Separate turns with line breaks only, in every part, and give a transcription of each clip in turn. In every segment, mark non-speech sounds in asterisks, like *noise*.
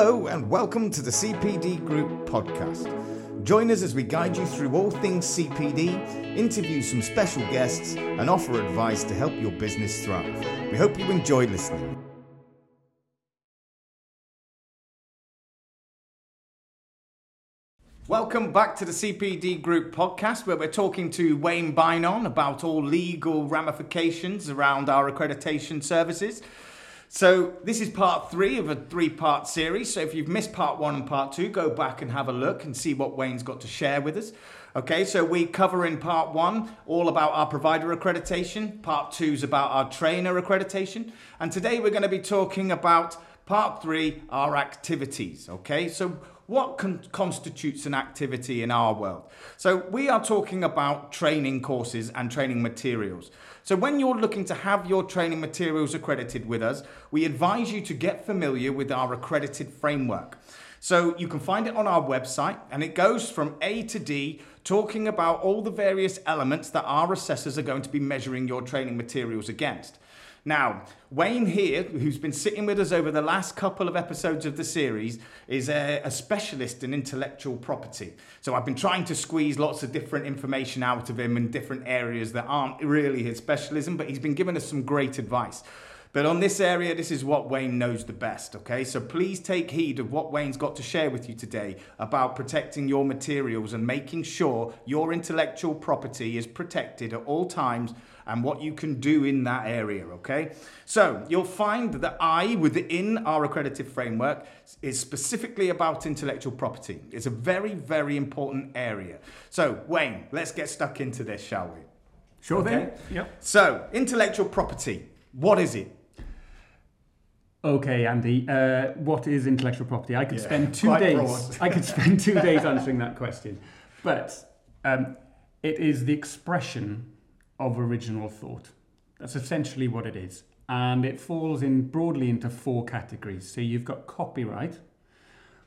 Hello, and welcome to the CPD Group podcast. Join us as we guide you through all things CPD, interview some special guests, and offer advice to help your business thrive. We hope you enjoy listening. Welcome back to the CPD Group podcast, where we're talking to Wayne Beynon about all legal ramifications around our accreditation services. So, this is part three of a three part series. So, if you've missed part one and part two, go back and have a look and see what Wayne's got to share with us. Okay, so we cover in part one all about our provider accreditation, part two is about our trainer accreditation, and today we're going to be talking about part three, our activities. Okay, so what con- constitutes an activity in our world? So, we are talking about training courses and training materials. So, when you're looking to have your training materials accredited with us, we advise you to get familiar with our accredited framework. So, you can find it on our website, and it goes from A to D, talking about all the various elements that our assessors are going to be measuring your training materials against. Now, Wayne here, who's been sitting with us over the last couple of episodes of the series, is a, a, specialist in intellectual property. So I've been trying to squeeze lots of different information out of him in different areas that aren't really his specialism, but he's been giving us some great advice. But on this area, this is what Wayne knows the best, okay? So please take heed of what Wayne's got to share with you today about protecting your materials and making sure your intellectual property is protected at all times and what you can do in that area, okay? So you'll find that I, within our accredited framework, is specifically about intellectual property. It's a very, very important area. So, Wayne, let's get stuck into this, shall we?
Sure okay? thing. Yep.
So, intellectual property, what is it?
Okay, Andy. Uh, what is intellectual property? I could yeah, spend two days. I could spend two *laughs* days answering that question, but um, it is the expression of original thought. That's essentially what it is. And it falls in broadly into four categories. So you've got copyright,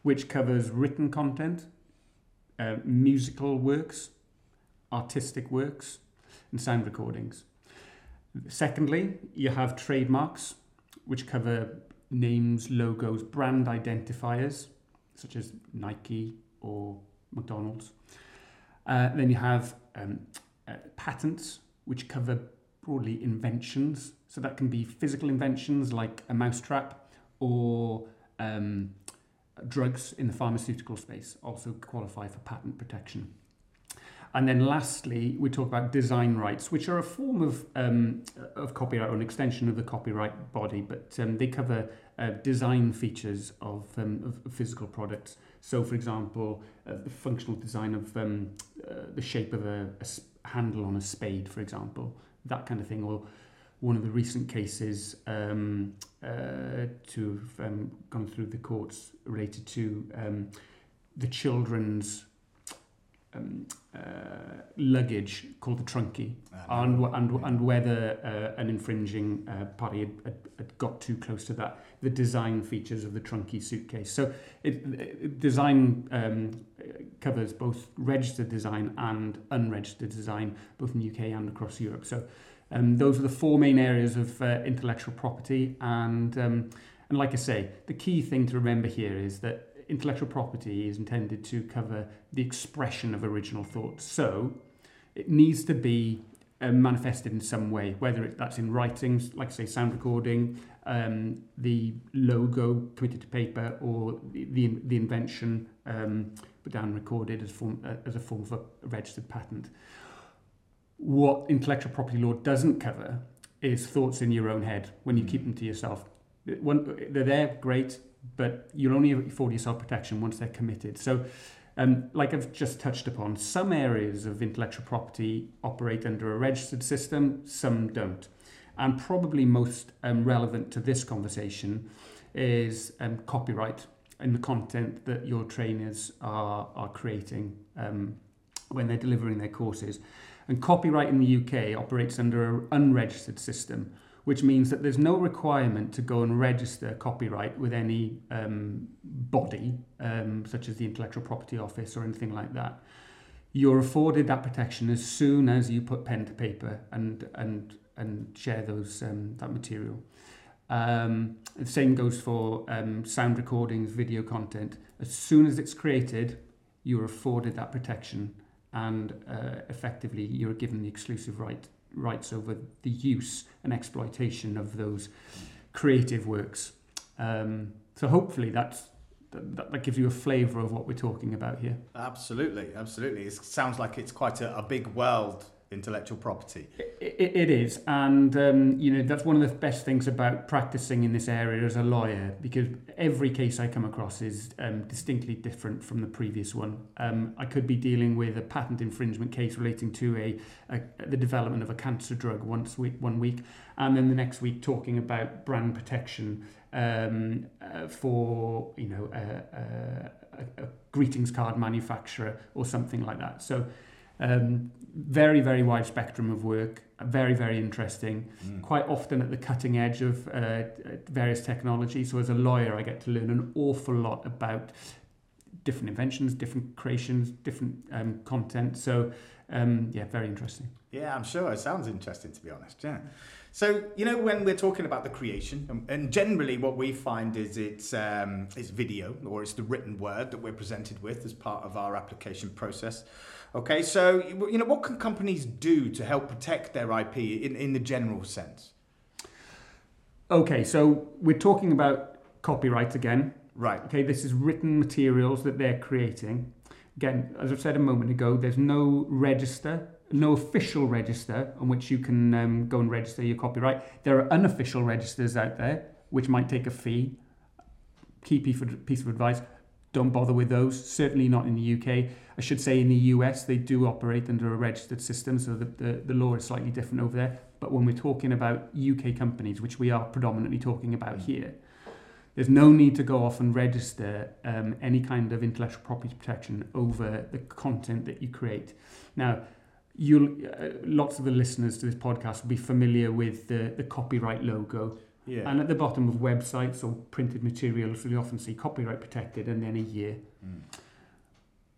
which covers written content, uh, musical works, artistic works, and sound recordings. Secondly, you have trademarks, which cover names, logos, brand identifiers, such as Nike or McDonald's. Uh, then you have um, uh, patents, which cover broadly inventions. So that can be physical inventions like a mousetrap or um, drugs in the pharmaceutical space also qualify for patent protection. And then lastly, we talk about design rights, which are a form of, um, of copyright or an extension of the copyright body, but um, they cover uh, design features of, um, of physical products. So, for example, uh, the functional design of um, uh, the shape of a, a handle on a spade, for example, that kind of thing. Or one of the recent cases um, uh, to have um, gone through the courts related to um, the children's um, uh, luggage called the Trunki, ah, and, and, and whether uh, an infringing uh, party had, had, had got too close to that, the design features of the Trunki suitcase. So it, it design um, covers both registered design and unregistered design, both in the UK and across Europe. So um, those are the four main areas of uh, intellectual property. And, um, and like I say, the key thing to remember here is that intellectual property is intended to cover the expression of original thought. So it needs to be uh, manifested in some way, whether it, that's in writings, like I say sound recording, um, the logo committed to paper, or the, the, the invention um, down recorded as, form, uh, as a form of a registered patent. What intellectual property law doesn't cover is thoughts in your own head when you keep them to yourself. When, they're there, great, but you'll only afford yourself protection once they're committed. So, um, like I've just touched upon, some areas of intellectual property operate under a registered system, some don't. And probably most um, relevant to this conversation is um, copyright and the content that your trainers are, are creating um, when they're delivering their courses. And copyright in the UK operates under an unregistered system which means that there's no requirement to go and register copyright with any um, body, um, such as the Intellectual Property Office or anything like that. You're afforded that protection as soon as you put pen to paper and and and share those um, that material. Um, the same goes for um, sound recordings, video content. As soon as it's created, you're afforded that protection and uh, effectively you're given the exclusive right rights over the use and exploitation of those creative works. Um, so hopefully that's that, that gives you a flavour of what we're talking about here.
Absolutely, absolutely. It sounds like it's quite a, a big world intellectual property.
It, it is, and um, you know that's one of the best things about practicing in this area as a lawyer, because every case I come across is um, distinctly different from the previous one. Um, I could be dealing with a patent infringement case relating to a, a the development of a cancer drug once week, one week, and then the next week talking about brand protection um, uh, for you know a, greetings card manufacturer or something like that. So. Um, very, very wide spectrum of work, very, very interesting, mm. quite often at the cutting edge of uh, various technologies. So, as a lawyer, I get to learn an awful lot about different inventions, different creations, different um, content. So, um, yeah, very interesting.
Yeah, I'm sure. It sounds interesting, to be honest. Yeah. So, you know, when we're talking about the creation, and generally what we find is it's, um, it's video or it's the written word that we're presented with as part of our application process. Okay, so you know what can companies do to help protect their IP in, in the general sense?
Okay, so we're talking about copyright again.
Right.
Okay, this is written materials that they're creating. Again, as I said a moment ago, there's no register, no official register on which you can um, go and register your copyright. There are unofficial registers out there which might take a fee. Key piece of advice don't bother with those, certainly not in the UK. I should say in the US, they do operate under a registered system, so the, the, the law is slightly different over there. But when we're talking about UK companies, which we are predominantly talking about mm. here, there's no need to go off and register um, any kind of intellectual property protection over the content that you create. Now, you'll uh, lots of the listeners to this podcast will be familiar with the, the copyright logo. Yeah. And at the bottom of websites or printed materials, we often see copyright protected and then a year. Mm.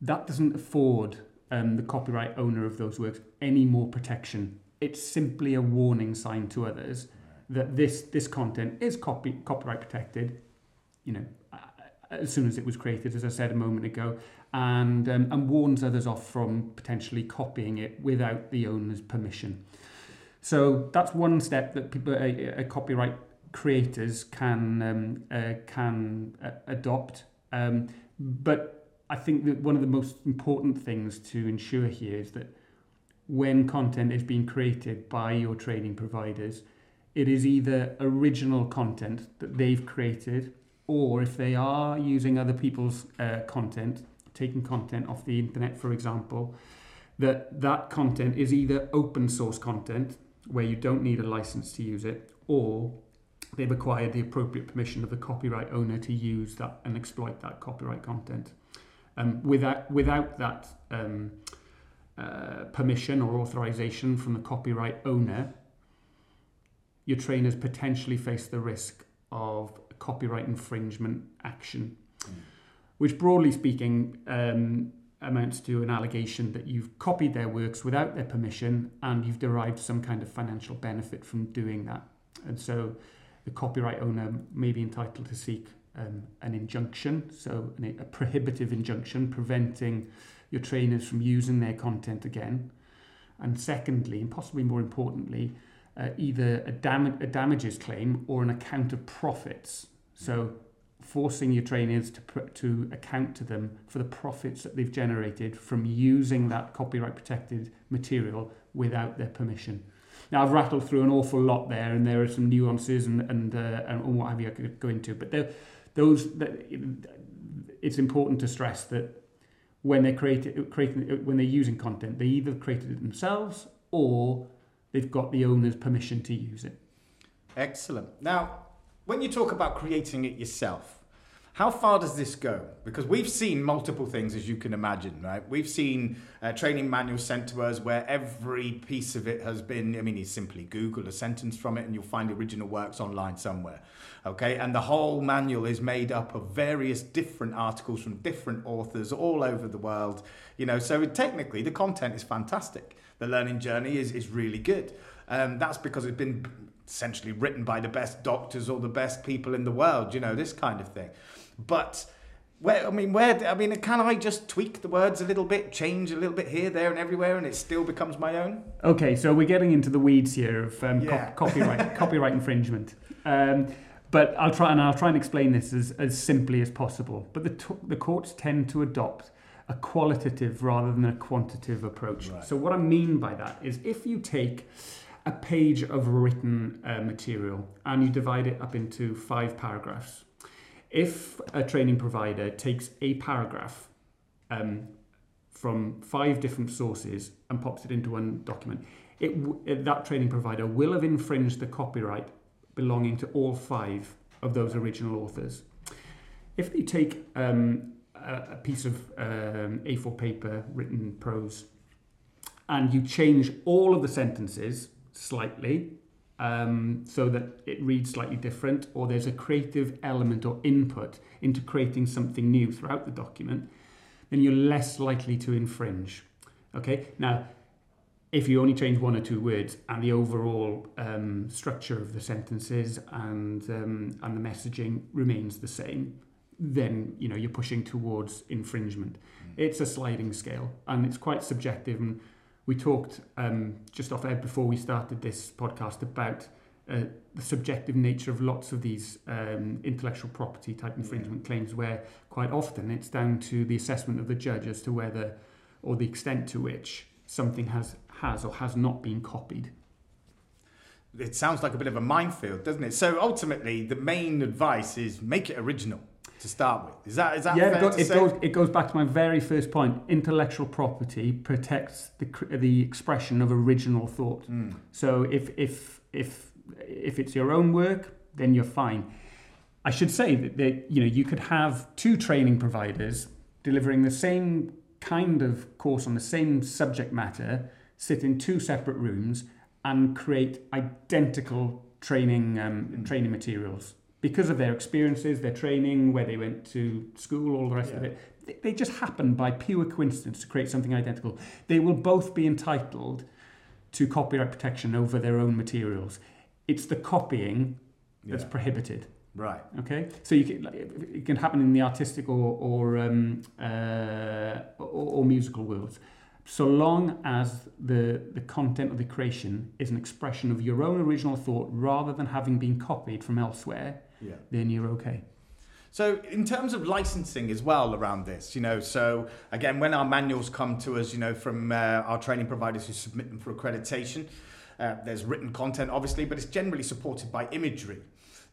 That doesn't afford um, the copyright owner of those works any more protection. It's simply a warning sign to others that this this content is copy, copyright protected. You know, as soon as it was created, as I said a moment ago, and um, and warns others off from potentially copying it without the owner's permission. So that's one step that people, a, a copyright creators can um, uh, can uh, adopt. Um, but I think that one of the most important things to ensure here is that when content is being created by your training providers, it is either original content that they've created, or if they are using other people's uh, content, taking content off the internet, for example, that that content is either open source content where you don't need a license to use it, or they've acquired the appropriate permission of the copyright owner to use that and exploit that copyright content. Um, without, without that um, uh, permission or authorization from the copyright owner, your trainers potentially face the risk of copyright infringement action, mm. which broadly speaking um, amounts to an allegation that you've copied their works without their permission and you've derived some kind of financial benefit from doing that. And so the copyright owner may be entitled to seek um, an injunction, so an, a prohibitive injunction preventing your trainers from using their content again. And secondly, and possibly more importantly, uh, either a, dam- a damages claim or an account of profits. So forcing your trainers to, pr- to account to them for the profits that they've generated from using that copyright protected material without their permission. Now I've rattled through an awful lot there, and there are some nuances and and uh, and what have you I could go into, but those that it's important to stress that when they're creating creating when they're using content, they either created it themselves or they've got the owner's permission to use it.
Excellent. Now, when you talk about creating it yourself, how far does this go? Because we've seen multiple things, as you can imagine, right? We've seen uh, training manuals sent to us where every piece of it has been, I mean, you simply Google a sentence from it and you'll find original works online somewhere, okay? And the whole manual is made up of various different articles from different authors all over the world, you know, so technically the content is fantastic. The learning journey is, is really good. Um, that's because it's been essentially written by the best doctors or the best people in the world, you know, this kind of thing. But where I mean, where I mean, can I just tweak the words a little bit, change a little bit here, there, and everywhere, and it still becomes my own?
Okay, so we're getting into the weeds here of um, yeah. co- copyright *laughs* copyright infringement. Um, but I'll try and I'll try and explain this as, as simply as possible. But the t- the courts tend to adopt a qualitative rather than a quantitative approach. Right. So what I mean by that is if you take a page of written uh, material and you divide it up into five paragraphs if a training provider takes a paragraph um, from five different sources and pops it into one document, it, that training provider will have infringed the copyright belonging to all five of those original authors. If they take um, a, a, piece of um, A4 paper, written prose, and you change all of the sentences slightly um, so that it reads slightly different, or there's a creative element or input into creating something new throughout the document, then you're less likely to infringe. Okay, now if you only change one or two words and the overall um, structure of the sentences and um, and the messaging remains the same, then you know you're pushing towards infringement. Mm. It's a sliding scale and it's quite subjective and we talked um, just off air before we started this podcast about uh, the subjective nature of lots of these um, intellectual property type infringement yeah. claims, where quite often it's down to the assessment of the judge as to whether or the extent to which something has has or has not been copied.
It sounds like a bit of a minefield, doesn't it? So ultimately, the main advice is make it original to start with. Is that is that
yeah? It, goes, it goes it goes back to my very first point. Intellectual property protects the the expression of original thought. Mm. So if if if if it's your own work, then you're fine. I should say that, that you know you could have two training providers delivering the same kind of course on the same subject matter, sit in two separate rooms and create identical training um, mm. training materials because of their experiences, their training, where they went to school, all the rest yeah. of it, they, just happen by pure coincidence to create something identical. They will both be entitled to copyright protection over their own materials. It's the copying that's yeah. prohibited.
Right.
Okay. So you can, it can happen in the artistic or or, um, uh, or, or musical worlds, so long as the the content of the creation is an expression of your own original thought rather than having been copied from elsewhere yeah. then you're okay.
So, in terms of licensing as well around this, you know, so again, when our manuals come to us, you know, from uh, our training providers who submit them for accreditation, uh, there's written content, obviously, but it's generally supported by imagery.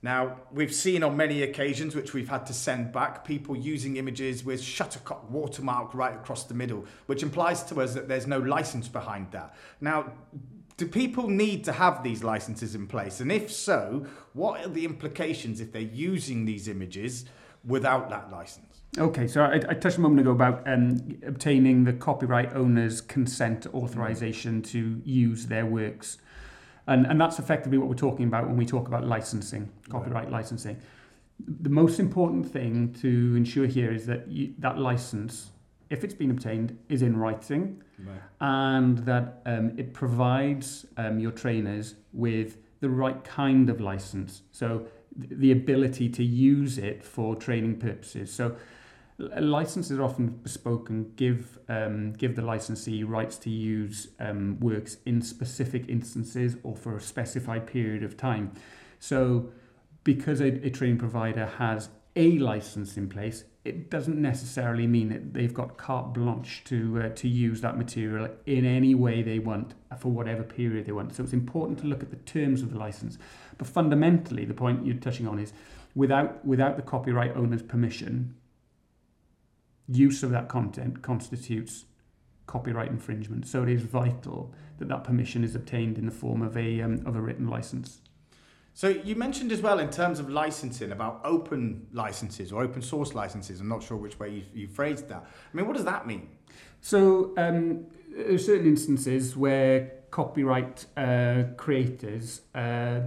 Now, we've seen on many occasions, which we've had to send back, people using images with Shutterstock watermark right across the middle, which implies to us that there's no license behind that. Now, do people need to have these licenses in place? And if so, what are the implications if they're using these images without that license?
Okay, so I, I touched a moment ago about um, obtaining the copyright owner's consent authorization to use their works. And, and that's effectively what we're talking about when we talk about licensing, copyright right. licensing. The most important thing to ensure here is that you, that license if it's been obtained, is in writing, right. and that um, it provides um, your trainers with the right kind of license. So th- the ability to use it for training purposes. So licenses are often bespoke and give um, give the licensee rights to use um, works in specific instances or for a specified period of time. So because a, a training provider has a license in place, it doesn't necessarily mean that they've got carte blanche to uh, to use that material in any way they want for whatever period they want. So it's important to look at the terms of the license. But fundamentally, the point you're touching on is without without the copyright owner's permission, use of that content constitutes copyright infringement. So it is vital that that permission is obtained in the form of a um, of a written license.
So you mentioned as well in terms of licensing about open licenses or open source licenses. I'm not sure which way you, you phrased that. I mean, what does that mean?
So um, there are certain instances where copyright uh, creators uh,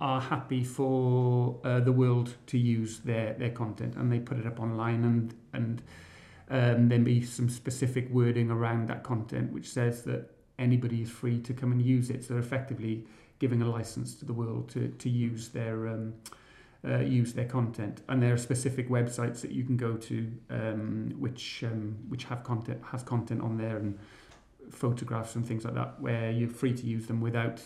are happy for uh, the world to use their, their content and they put it up online and and um, there be some specific wording around that content which says that anybody is free to come and use it. So effectively giving a license to the world to, to use their um, uh, use their content. And there are specific websites that you can go to um, which um, which have content has content on there and photographs and things like that where you're free to use them without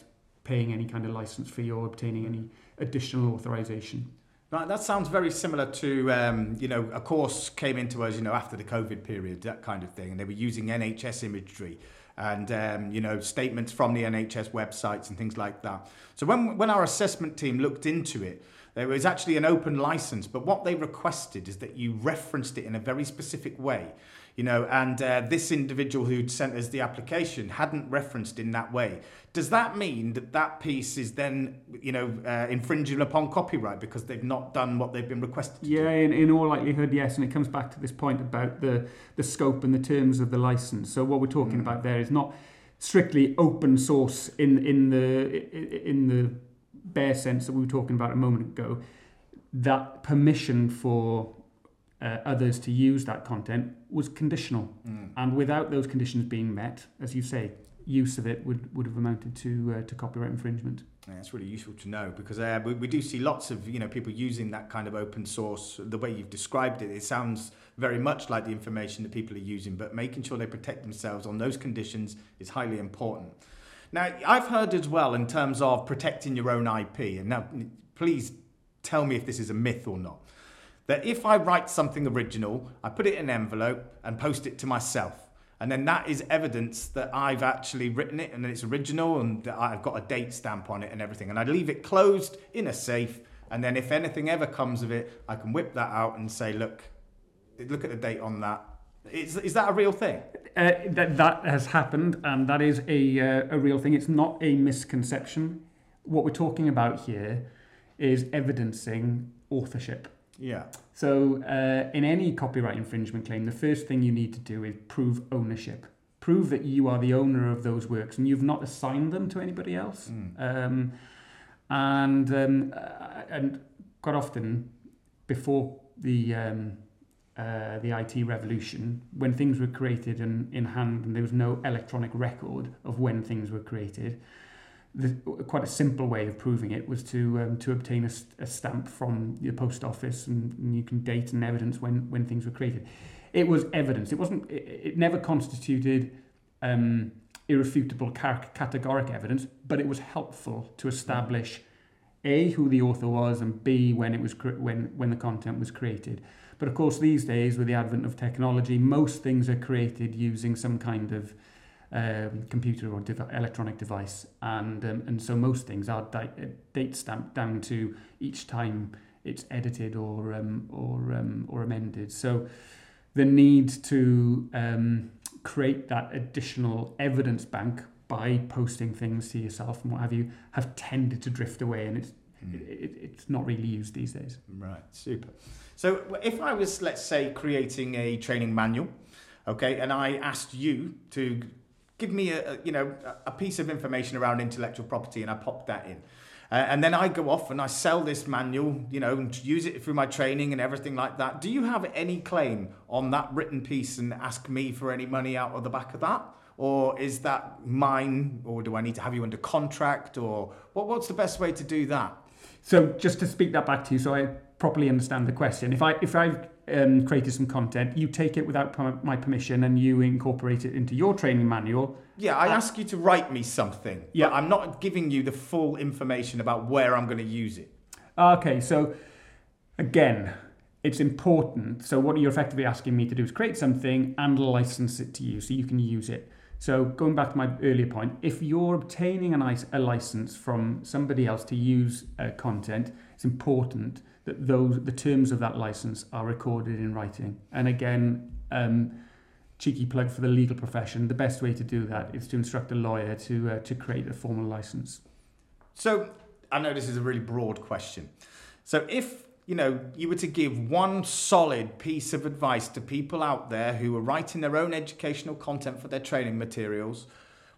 paying any kind of license fee or obtaining any additional authorization.
That sounds very similar to, um, you know, a course came into us, you know, after the COVID period, that kind of thing, and they were using NHS imagery and, um, you know, statements from the NHS websites and things like that. So when, when our assessment team looked into it, there was actually an open license, but what they requested is that you referenced it in a very specific way you know, and uh, this individual who'd sent us the application hadn't referenced in that way. Does that mean that that piece is then, you know, uh, infringing upon copyright because they've not done what they've been requested? To do?
Yeah, in, in all likelihood, yes. And it comes back to this point about the the scope and the terms of the license. So what we're talking mm. about there is not strictly open source in in the in the bare sense that we were talking about a moment ago. That permission for uh, others to use that content was conditional. Mm. And without those conditions being met, as you say, use of it would, would have amounted to uh, to copyright infringement.
Yeah, that's really useful to know because uh, we, we do see lots of you know people using that kind of open source. The way you've described it, it sounds very much like the information that people are using, but making sure they protect themselves on those conditions is highly important. Now, I've heard as well in terms of protecting your own IP, and now please tell me if this is a myth or not that if I write something original, I put it in an envelope and post it to myself. And then that is evidence that I've actually written it and that it's original and that I've got a date stamp on it and everything. And I leave it closed in a safe. And then if anything ever comes of it, I can whip that out and say, look, look at the date on that. Is, is that a real thing?
Uh, that, that has happened and that is a, uh, a real thing. It's not a misconception. What we're talking about here is evidencing authorship.
Yeah.
So, uh, in any copyright infringement claim, the first thing you need to do is prove ownership. Prove that you are the owner of those works and you've not assigned them to anybody else. Mm. Um, and um, uh, and quite often, before the um, uh, the IT revolution, when things were created in, in hand and there was no electronic record of when things were created, the, quite a simple way of proving it was to um, to obtain a, a, stamp from the post office and, and, you can date and evidence when when things were created. It was evidence. It wasn't. It, it never constituted um, irrefutable categoric evidence, but it was helpful to establish a who the author was and b when it was when when the content was created. But of course, these days with the advent of technology, most things are created using some kind of um, computer or dev- electronic device, and um, and so most things are di- uh, date stamped down to each time it's edited or um, or um, or amended. So the need to um, create that additional evidence bank by posting things to yourself and what have you have tended to drift away, and it's mm. it, it's not really used these days.
Right, super. So if I was, let's say, creating a training manual, okay, and I asked you to give me a, a you know a piece of information around intellectual property and I pop that in. Uh, and then I go off and I sell this manual, you know, and use it through my training and everything like that. Do you have any claim on that written piece and ask me for any money out of the back of that? Or is that mine? Or do I need to have you under contract? Or what, what's the best way to do that?
So just to speak that back to you, so I properly understand the question. If I if I've um, created some content, you take it without my permission and you incorporate it into your training manual.
Yeah, I uh, ask you to write me something. Yeah, I'm not giving you the full information about where I'm going to use it.
Okay, so again, it's important. So what you're effectively asking me to do is create something and license it to you so you can use it. So going back to my earlier point, if you're obtaining a license from somebody else to use uh, content, it's important that those the terms of that license are recorded in writing. And again, um, cheeky plug for the legal profession. The best way to do that is to instruct a lawyer to uh, to create a formal license.
So I know this is a really broad question. So if you know you were to give one solid piece of advice to people out there who are writing their own educational content for their training materials,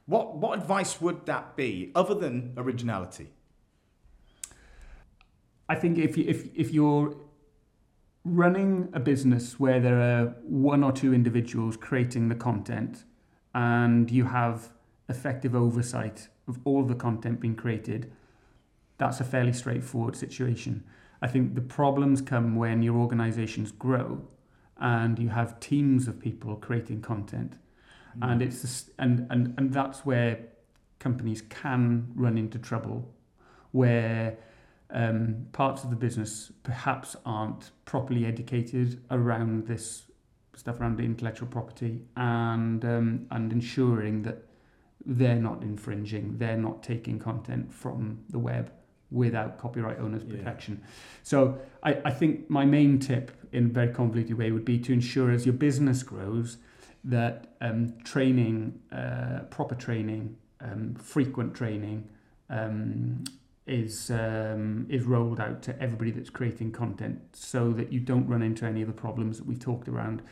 what what advice would that be other than originality?
I think if you, if if you're running a business where there are one or two individuals creating the content, and you have effective oversight of all the content being created, that's a fairly straightforward situation. I think the problems come when your organizations grow and you have teams of people creating content. Mm. And it's and, and and that's where companies can run into trouble where um, parts of the business perhaps aren't properly educated around this stuff around intellectual property and um, and ensuring that they're not infringing, they're not taking content from the web without copyright owners protection. Yeah. So I, I think my main tip in a very convoluted way would be to ensure as your business grows that um, training, uh, proper training, um, frequent training um, is um, is rolled out to everybody that's creating content so that you don't run into any of the problems that we've talked around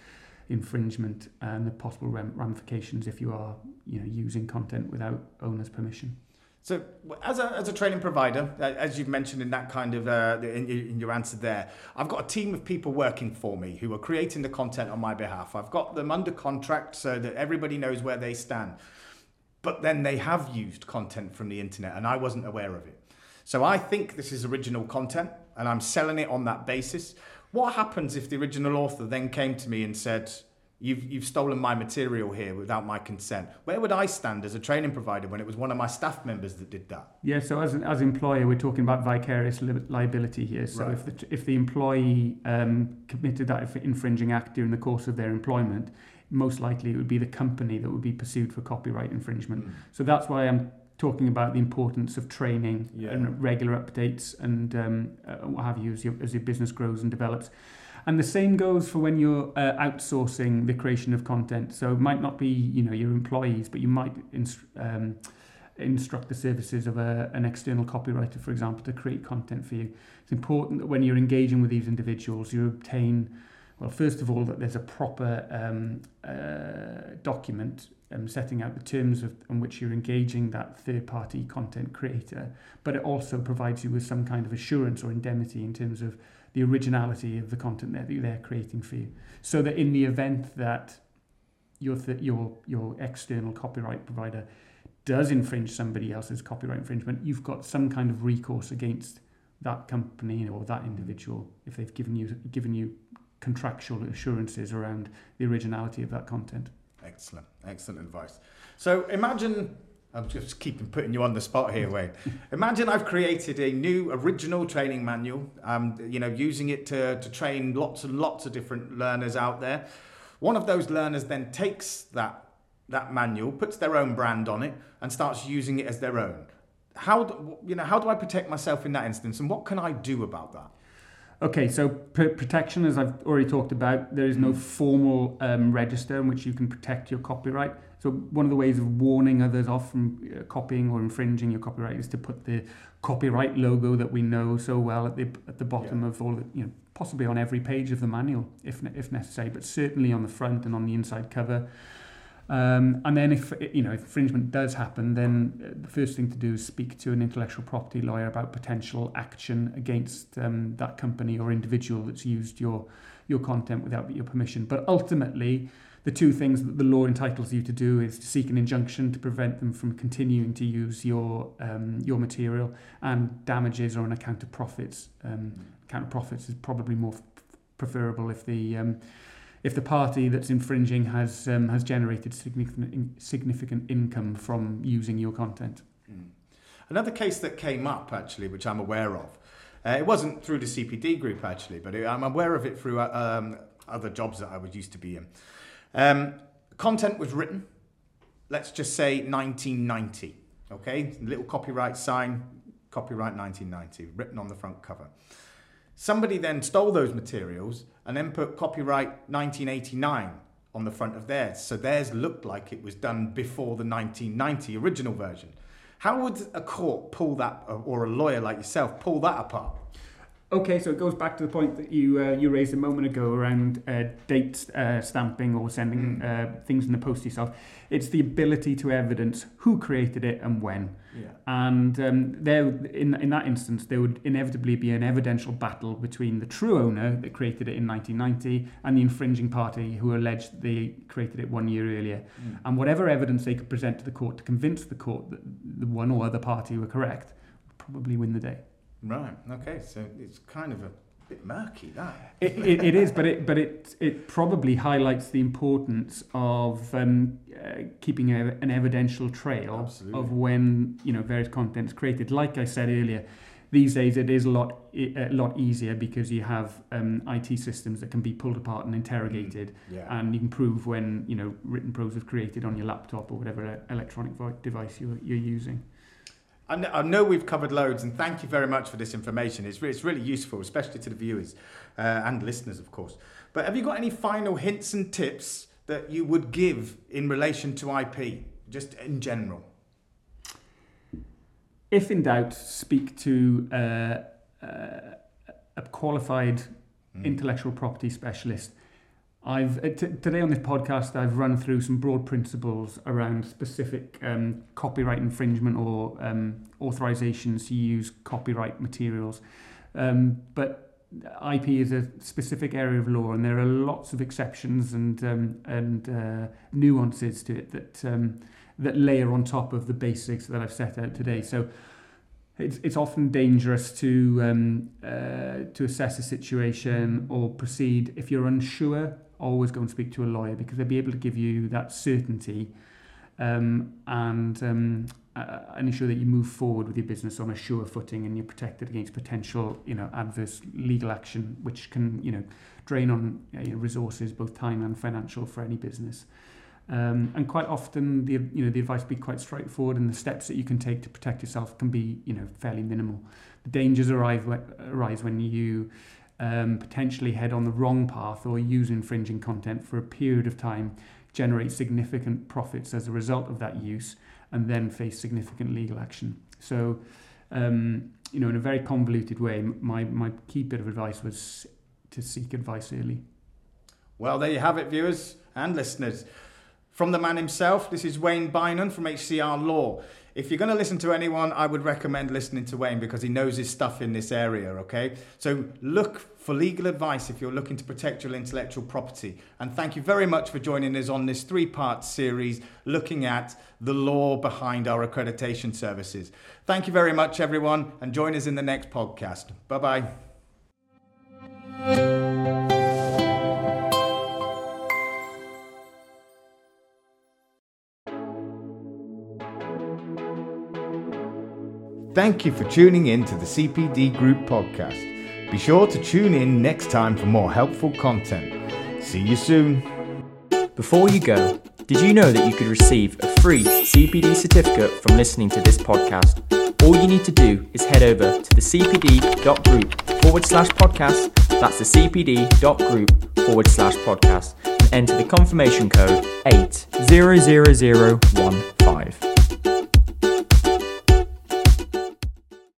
infringement and the possible ramifications if you are you know using content without owner's permission.
So, as a, as a training provider, as you've mentioned in that kind of uh, in, in your answer there, I've got a team of people working for me who are creating the content on my behalf. I've got them under contract so that everybody knows where they stand. But then they have used content from the internet, and I wasn't aware of it. So I think this is original content, and I'm selling it on that basis. What happens if the original author then came to me and said, You've, you've stolen my material here without my consent. Where would I stand as a training provider when it was one of my staff members that did that?
Yeah, so as an as employer, we're talking about vicarious li- liability here. So right. if the if the employee um, committed that infringing act during the course of their employment, most likely it would be the company that would be pursued for copyright infringement. Mm. So that's why I'm talking about the importance of training yeah. and regular updates and um, uh, what have you as your, as your business grows and develops. And the same goes for when you're uh, outsourcing the creation of content. So it might not be you know your employees, but you might inst- um, instruct the services of a, an external copywriter, for example, to create content for you. It's important that when you're engaging with these individuals, you obtain well, first of all, that there's a proper um, uh, document um, setting out the terms of, on which you're engaging that third party content creator, but it also provides you with some kind of assurance or indemnity in terms of the originality of the content that they're creating for you. So that in the event that your, th- your, your external copyright provider does infringe somebody else's copyright infringement, you've got some kind of recourse against that company or that individual if they've given you given you contractual assurances around the originality of that content.
Excellent, excellent advice. So imagine, I'm just keeping putting you on the spot here, Wayne. *laughs* imagine I've created a new original training manual, um, you know, using it to, to train lots and lots of different learners out there. One of those learners then takes that, that manual, puts their own brand on it, and starts using it as their own. How do, you know, how do I protect myself in that instance, and what can I do about that?
Okay, so pr- protection, as I've already talked about, there is no formal um, register in which you can protect your copyright. So one of the ways of warning others off from uh, copying or infringing your copyright is to put the copyright logo that we know so well at the at the bottom yeah. of all the, you know, possibly on every page of the manual if if necessary, but certainly on the front and on the inside cover. Um, and then if you know if infringement does happen, then uh, the first thing to do is speak to an intellectual property lawyer about potential action against um, that company or individual that's used your your content without your permission. But ultimately, the two things that the law entitles you to do is to seek an injunction to prevent them from continuing to use your um, your material and damages or an account of profits. Um, account of profits is probably more f- preferable if the um, if the party that's infringing has um, has generated significant significant income from using your content. Mm.
Another case that came up actually, which I'm aware of, uh, it wasn't through the CPD group actually, but it, I'm aware of it through uh, um, other jobs that I was used to be in. Um, content was written, let's just say 1990. Okay, little copyright sign, copyright 1990, written on the front cover. Somebody then stole those materials and then put copyright 1989 on the front of theirs. So theirs looked like it was done before the 1990 original version. How would a court pull that, or a lawyer like yourself, pull that apart?
Okay, so it goes back to the point that you uh, you raised a moment ago around uh, date uh, stamping or sending mm. things in the post yourself. It's the ability to evidence who created it and when. Yeah. And um, there, in in that instance, there would inevitably be an evidential battle between the true owner that created it in 1990 and the infringing party who alleged they created it one year earlier. Mm. And whatever evidence they could present to the court to convince the court that the one or other party were correct, would probably win the day.
Right. Okay. So it's kind of a bit murky that.
it, it, it is, but it but it it probably highlights the importance of um, uh, keeping a, an evidential trail Absolutely. of when you know various contents created. Like I said earlier. These days, it is a lot a lot easier because you have um, IT systems that can be pulled apart and interrogated, mm, yeah. and you can prove when you know written prose was created on your laptop or whatever electronic device you're, you're using.
I know we've covered loads, and thank you very much for this information. It's, it's really useful, especially to the viewers uh, and listeners, of course. But have you got any final hints and tips that you would give in relation to IP, just in general?
If in doubt, speak to uh, uh, a qualified mm. intellectual property specialist I've uh, t- today on this podcast I've run through some broad principles around specific um, copyright infringement or um, authorizations to use copyright materials, um, but IP is a specific area of law, and there are lots of exceptions and um, and uh, nuances to it that um, that layer on top of the basics that I've set out today. So it's, it's often dangerous to um, uh, to assess a situation or proceed if you're unsure always go and speak to a lawyer because they'll be able to give you that certainty um, and um, uh, and ensure that you move forward with your business on a sure footing and you're protected against potential you know adverse legal action which can you know drain on uh, you know, resources both time and financial for any business. Um, and quite often the you know the advice be quite straightforward and the steps that you can take to protect yourself can be you know fairly minimal. The dangers arrive arise when you um, potentially head on the wrong path or use infringing content for a period of time, generate significant profits as a result of that use, and then face significant legal action. So, um, you know, in a very convoluted way, my, my key bit of advice was to seek advice early.
Well, there you have it, viewers and listeners. From the man himself, this is Wayne Beynon from HCR Law if you're going to listen to anyone, I would recommend listening to Wayne because he knows his stuff in this area, okay? So look for legal advice if you're looking to protect your intellectual property. And thank you very much for joining us on this three part series looking at the law behind our accreditation services. Thank you very much, everyone, and join us in the next podcast. Bye bye. Thank you for tuning in to the CPD Group podcast. Be sure to tune in next time for more helpful content. See you soon.
Before you go, did you know that you could receive a free CPD certificate from listening to this podcast? All you need to do is head over to the cpd.group forward slash podcast. That's the cpd.group forward slash podcast and enter the confirmation code 800015.